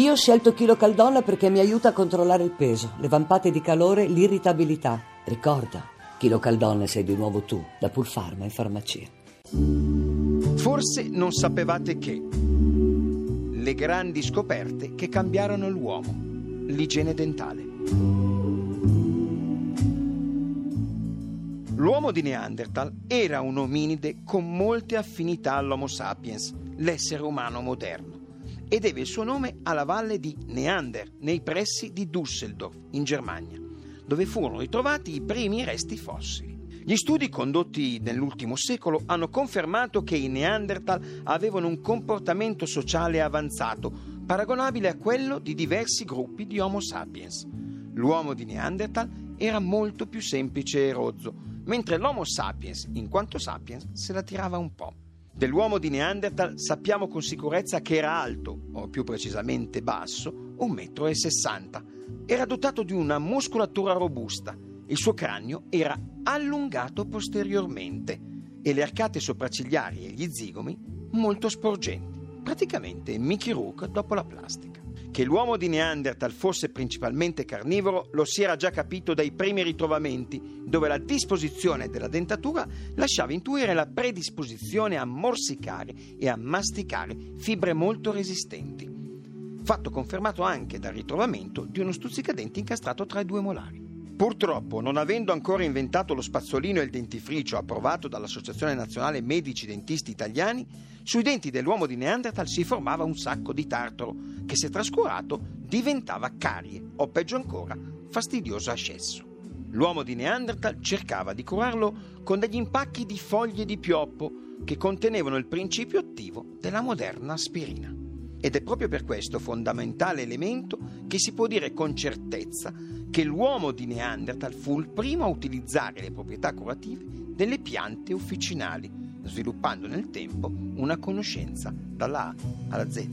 Io ho scelto Chilo Caldonna perché mi aiuta a controllare il peso, le vampate di calore, l'irritabilità. Ricorda, Chilo Caldonna sei di nuovo tu, da Pulfarma in farmacia. Forse non sapevate che le grandi scoperte che cambiarono l'uomo, l'igiene dentale. L'uomo di Neanderthal era un ominide con molte affinità all'Homo sapiens, l'essere umano moderno, e deve il suo nome alla valle di Neander, nei pressi di Düsseldorf, in Germania, dove furono ritrovati i primi resti fossili. Gli studi condotti nell'ultimo secolo hanno confermato che i Neanderthal avevano un comportamento sociale avanzato, paragonabile a quello di diversi gruppi di Homo sapiens. L'uomo di Neanderthal era molto più semplice e rozzo, mentre l'Homo sapiens, in quanto sapiens, se la tirava un po'. Dell'uomo di Neanderthal sappiamo con sicurezza che era alto, o più precisamente basso, 1,60 m. Era dotato di una muscolatura robusta, il suo cranio era allungato posteriormente e le arcate sopraccigliari e gli zigomi molto sporgenti, praticamente Mickey Rook dopo la plastica. Che l'uomo di Neanderthal fosse principalmente carnivoro lo si era già capito dai primi ritrovamenti, dove la disposizione della dentatura lasciava intuire la predisposizione a morsicare e a masticare fibre molto resistenti. Fatto confermato anche dal ritrovamento di uno stuzzicadenti incastrato tra i due molari. Purtroppo, non avendo ancora inventato lo spazzolino e il dentifricio approvato dall'Associazione Nazionale Medici Dentisti Italiani, sui denti dell'uomo di Neanderthal si formava un sacco di tartaro che, se trascurato, diventava carie o, peggio ancora, fastidioso ascesso. L'uomo di Neanderthal cercava di curarlo con degli impacchi di foglie di pioppo che contenevano il principio attivo della moderna aspirina. Ed è proprio per questo fondamentale elemento che si può dire con certezza che l'uomo di Neanderthal fu il primo a utilizzare le proprietà curative delle piante officinali, sviluppando nel tempo una conoscenza dalla A alla Z.